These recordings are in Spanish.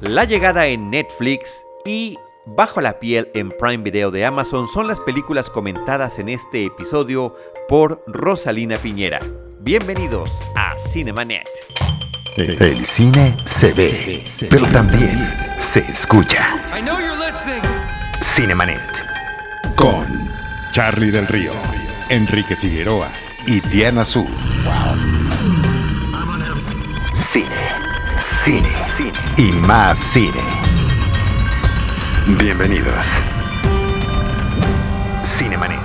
La llegada en Netflix y Bajo la piel en Prime Video de Amazon son las películas comentadas en este episodio por Rosalina Piñera. Bienvenidos a Cinemanet. El cine se ve, pero también se escucha. Cinemanet. Con Charlie del Río, Enrique Figueroa y Diana Su. Cine, cine, cine y más cine. Bienvenidos. Cinemanet.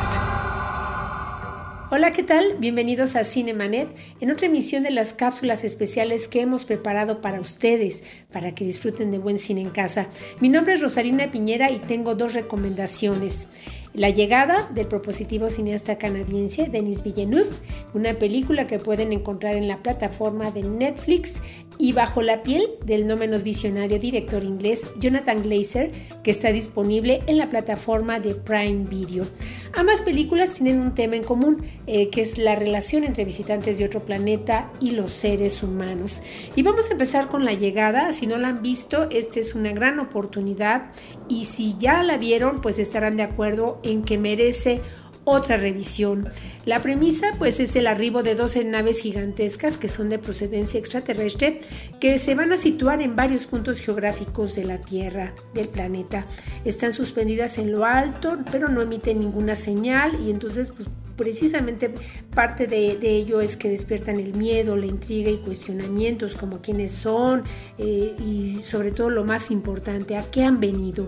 Hola, ¿qué tal? Bienvenidos a Cinemanet en otra emisión de las cápsulas especiales que hemos preparado para ustedes, para que disfruten de buen cine en casa. Mi nombre es Rosalina Piñera y tengo dos recomendaciones. La llegada del propositivo cineasta canadiense Denis Villeneuve, una película que pueden encontrar en la plataforma de Netflix, y Bajo la piel del no menos visionario director inglés Jonathan Glazer, que está disponible en la plataforma de Prime Video. Ambas películas tienen un tema en común, eh, que es la relación entre visitantes de otro planeta y los seres humanos. Y vamos a empezar con la llegada. Si no la han visto, esta es una gran oportunidad y si ya la vieron, pues estarán de acuerdo en que merece otra revisión. La premisa pues es el arribo de 12 naves gigantescas que son de procedencia extraterrestre que se van a situar en varios puntos geográficos de la Tierra, del planeta. Están suspendidas en lo alto pero no emiten ninguna señal y entonces pues precisamente parte de, ello es que despiertan el miedo, la intriga y cuestionamientos como quiénes son eh, y sobre todo lo más importante, a qué han venido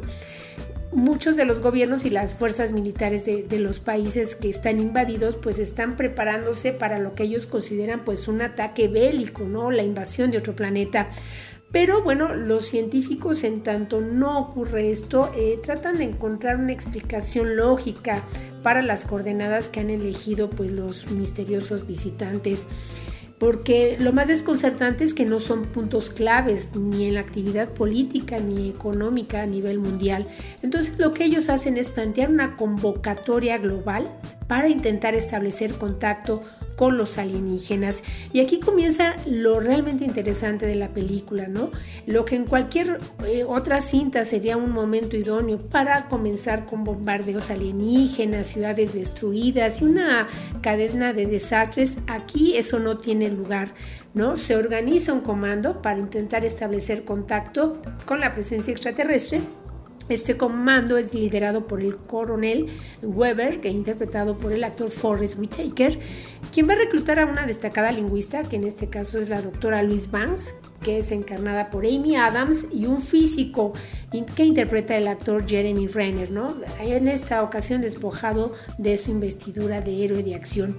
muchos de los gobiernos y las fuerzas militares de, los países que están invadidos pues están preparándose para lo que ellos consideran pues un ataque bélico, ¿no? La invasión de otro planeta. Pero bueno, los científicos en tanto no ocurre esto, eh, tratan de encontrar una explicación lógica para las coordenadas que han elegido pues los misteriosos visitantes porque lo más desconcertante es que no son puntos claves ni en la actividad política ni económica a nivel mundial. Entonces lo que ellos hacen es plantear una convocatoria global para intentar establecer contacto con los alienígenas. Y aquí comienza lo realmente interesante de la película, ¿no? Lo que en cualquier eh, otra cinta sería un momento idóneo para comenzar con bombardeos alienígenas, ciudades destruidas y una cadena de desastres, aquí eso no tiene lugar. ¿No? Se organiza un comando para intentar establecer contacto con la presencia extraterrestre este comando es liderado por el coronel Weber, que es interpretado por el actor Forrest Whitaker, quien va a reclutar a una destacada lingüista, que en este caso es la doctora Louise Banks, que es encarnada por Amy Adams, y un físico que interpreta el actor Jeremy Renner, ¿no? En esta ocasión despojado de su investidura de héroe de acción.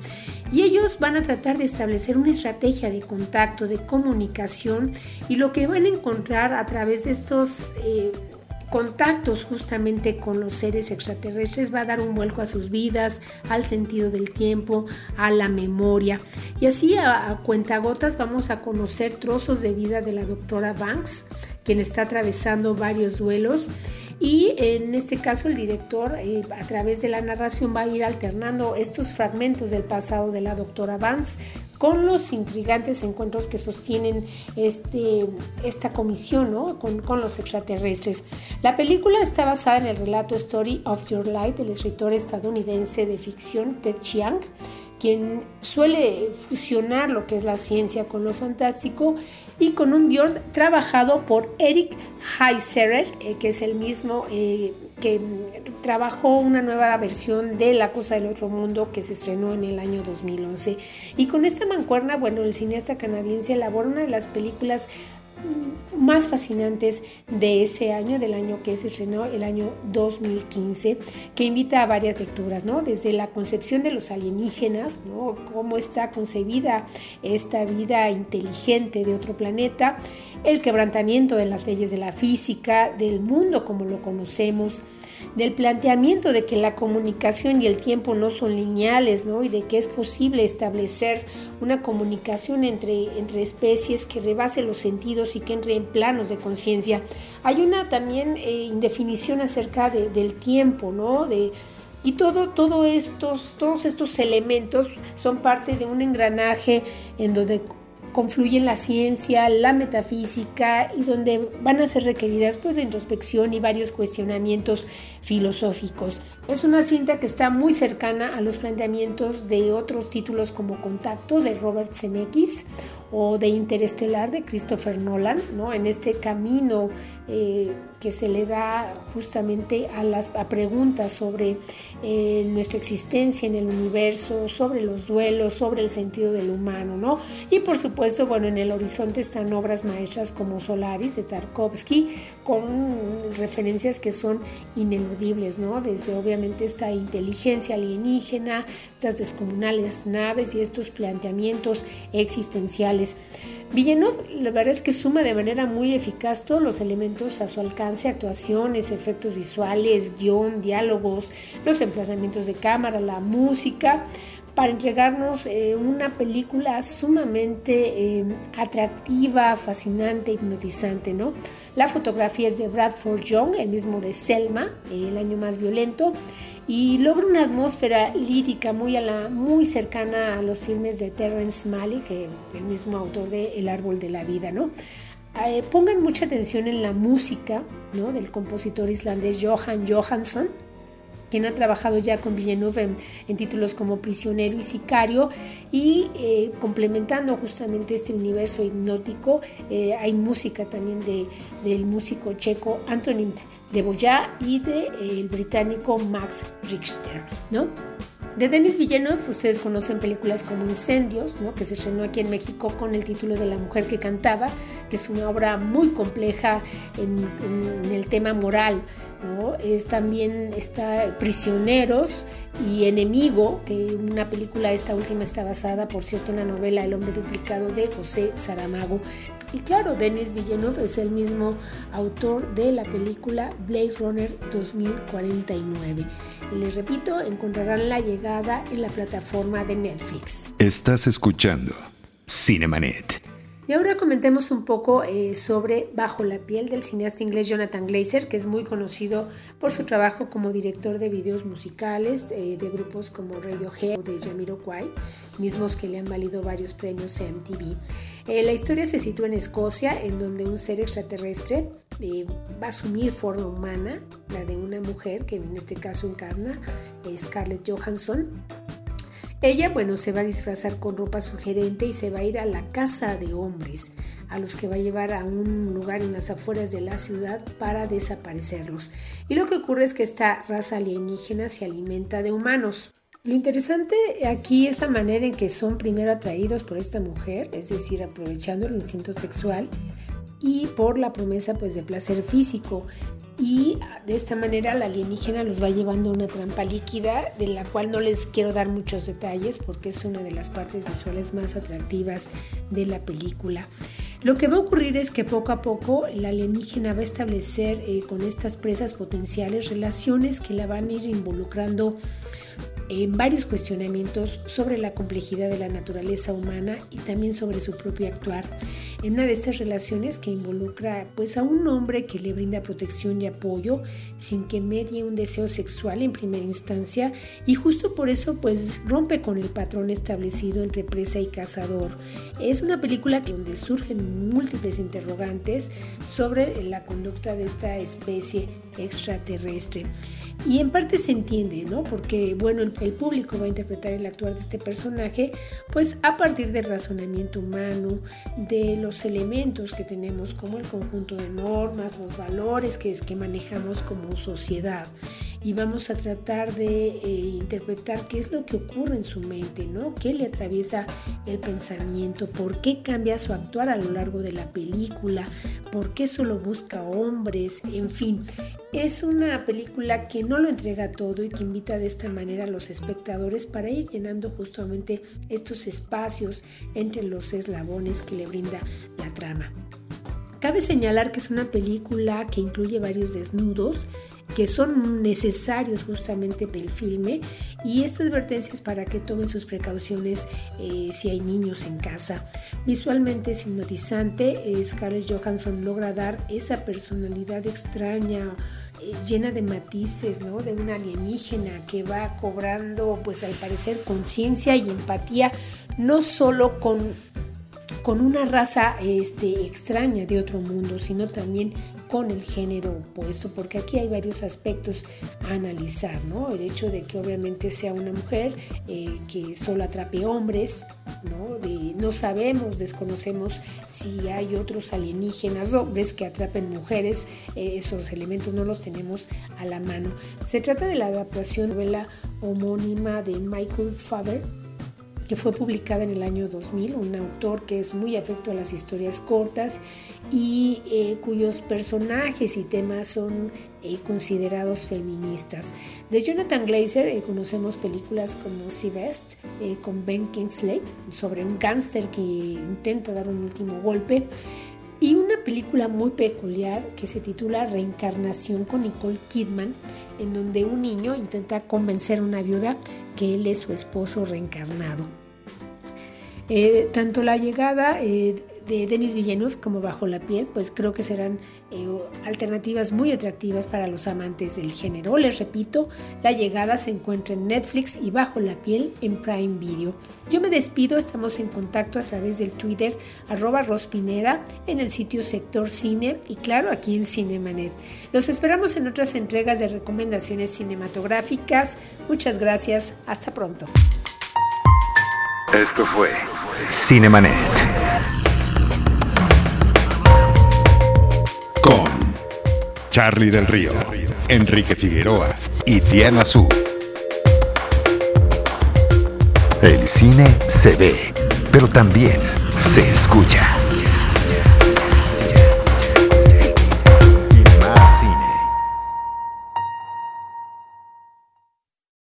Y ellos van a tratar de establecer una estrategia de contacto, de comunicación, y lo que van a encontrar a través de estos... Eh, contactos justamente con los seres extraterrestres va a dar un vuelco a sus vidas, al sentido del tiempo, a la memoria. Y así a, cuentagotas vamos a conocer trozos de vida de la doctora Banks, quien está atravesando varios duelos. Y en este caso el director eh, a través de la narración va a ir alternando estos fragmentos del pasado de la doctora Banks con los intrigantes encuentros que sostienen este, esta comisión ¿no? con, con, los extraterrestres. La película está basada en el relato Story of Your Life del escritor estadounidense de ficción Ted Chiang, quien suele fusionar lo que es la ciencia con lo fantástico y con un guion trabajado por Eric Heiserer, eh, que es el mismo eh, que trabajó una nueva versión de La Cosa del Otro Mundo que se estrenó en el año 2011. Y con esta mancuerna, bueno, el cineasta canadiense elabora una de las películas más fascinantes de ese año, del año que se estrenó, el año 2015, que invita a varias lecturas, ¿no? Desde la concepción de los alienígenas, ¿no? Cómo está concebida esta vida inteligente de otro planeta, el quebrantamiento de las leyes de la física, del mundo como lo conocemos, del planteamiento de que la comunicación y el tiempo no son lineales, ¿no? Y de que es posible establecer una comunicación entre, entre especies que rebase los sentidos y que entre en planos de conciencia. Hay una también eh, indefinición acerca del tiempo, ¿no? De, y todo, todo estos, todos estos elementos son parte de un engranaje en donde confluyen la ciencia, la metafísica y donde van a ser requeridas pues de introspección y varios cuestionamientos filosóficos. Es una cinta que está muy cercana a los planteamientos de otros títulos como Contacto de Robert Zemeckis o de Interestelar de Christopher Nolan, ¿no? En este camino eh, que se le da justamente a las preguntas sobre eh, nuestra existencia en el universo, sobre los duelos, sobre el sentido del humano, ¿no? Y por supuesto, bueno, en el horizonte están obras maestras como Solaris de Tarkovsky, con referencias que son ineludibles, ¿no? Desde obviamente esta inteligencia alienígena, estas descomunales naves y estos planteamientos existenciales. Villeneuve, la verdad es que suma de manera muy eficaz todos los elementos a su alcance, actuaciones, efectos visuales, guion, diálogos, los emplazamientos de cámara, la música, para entregarnos eh, una película sumamente eh, atractiva, fascinante, hipnotizante, ¿no? La fotografía es de Bradford Young, el mismo de Selma, El año más violento, y logra una atmósfera lírica muy, muy cercana a los filmes de Terrence Malick, el mismo autor de El árbol de la vida, ¿no? Eh, pongan mucha atención en la música ¿no? del compositor islandés Johan Johansson, quien ha trabajado ya con Villeneuve en, títulos como Prisionero y Sicario, y eh, complementando justamente este universo hipnótico, eh, hay música también de, del músico checo Antonin de Boya y del de, británico Max Richter, ¿no? De Denis Villeneuve, ustedes conocen películas como Incendios, ¿no? que se estrenó aquí en México con el título de La mujer que cantaba, que es una obra muy compleja en, el tema moral. ¿no? Es también está Prisioneros y Enemigo, que una película, esta última está basada, por cierto, en la novela El hombre duplicado de José Saramago. Y claro, Denis Villeneuve es el mismo autor de la película Blade Runner 2049. Y les repito, encontrarán la llegada en la plataforma de Netflix. Estás escuchando Cinemanet. Y ahora comentemos un poco eh, sobre Bajo la piel del cineasta inglés Jonathan Glazer, que es muy conocido por su trabajo como director de videos musicales eh, de grupos como Radiohead o de Jamiroquai, mismos que le han valido varios premios MTV. Eh, la historia se sitúa en Escocia, en donde un ser extraterrestre va a asumir forma humana, la de una mujer que en este caso encarna Scarlett Johansson ella, bueno, se va a disfrazar con ropa sugerente y se va a ir a la casa de hombres, a los que va a llevar a un lugar en las afueras de la ciudad para desaparecerlos. Y lo que ocurre es que esta raza alienígena se alimenta de humanos. Lo interesante aquí es la manera en que son primero atraídos por esta mujer, es decir, aprovechando el instinto sexual y por la promesa pues de placer físico y de esta manera la alienígena los va llevando a una trampa líquida de la cual no les quiero dar muchos detalles porque es una de las partes visuales más atractivas de la película. Lo que va a ocurrir es que poco a poco la alienígena va a establecer eh, con estas presas potenciales relaciones que la van a ir involucrando en varios cuestionamientos sobre la complejidad de la naturaleza humana y también sobre su propio actuar. En una de estas relaciones que involucra pues a un hombre que le brinda protección y apoyo sin que medie un deseo sexual en primera instancia y justo por eso pues rompe con el patrón establecido entre presa y cazador. Es una película donde surgen múltiples interrogantes sobre la conducta de esta especie extraterrestre. Y en parte se entiende, ¿no? Porque, bueno, el, público va a interpretar el actuar de este personaje, pues a partir del razonamiento humano, de los elementos que tenemos como el conjunto de normas, los valores que, es, que manejamos como sociedad. Y vamos a tratar de eh, interpretar qué es lo que ocurre en su mente, ¿no? ¿Qué le atraviesa el pensamiento? ¿Por qué cambia su actuar a lo largo de la película? ¿Por qué solo busca hombres? En fin, es una película que no lo entrega todo y que invita de esta manera a los espectadores para ir llenando justamente estos espacios entre los eslabones que le brinda la trama. Cabe señalar que es una película que incluye varios desnudos que son necesarios justamente del filme y esta advertencia es para que tomen sus precauciones eh, si hay niños en casa. Visualmente es hipnotizante, Scarlett Johansson logra dar esa personalidad extraña eh, llena de matices, ¿no? De una alienígena que va cobrando, pues al parecer, conciencia y empatía, no solo con con una raza este, extraña de otro mundo, sino también con el género opuesto, porque aquí hay varios aspectos a analizar, ¿no? El hecho de que obviamente sea una mujer eh, que solo atrape hombres, ¿no? no sabemos, desconocemos si hay otros alienígenas hombres que atrapen mujeres, eh, esos elementos no los tenemos a la mano. Se trata de la adaptación de novela homónima de Michael Faber, que fue publicada en el año 2000, un autor que es muy afecto a las historias cortas y eh, cuyos personajes y temas son eh, considerados feministas. De Jonathan Glazer eh, conocemos películas como Sea Best con Ben Kingsley sobre un gángster que intenta dar un último golpe y una película muy peculiar que se titula Reencarnación con Nicole Kidman, en donde un niño intenta convencer a una viuda que él es su esposo reencarnado. Eh, tanto la llegada eh, de Denis Villeneuve como Bajo la piel, pues creo que serán eh, alternativas muy atractivas para los amantes del género. Les repito, la llegada se encuentra en Netflix y Bajo la piel en Prime Video. Yo me despido, estamos en contacto a través del Twitter arroba rospinera, en el sitio Sector Cine y claro aquí en Cinemanet. Los esperamos en otras entregas de recomendaciones cinematográficas. Muchas gracias, hasta pronto. Esto fue Cinemanet. Charlie del Río, Enrique Figueroa y Diana Su. El cine se ve, pero también se escucha.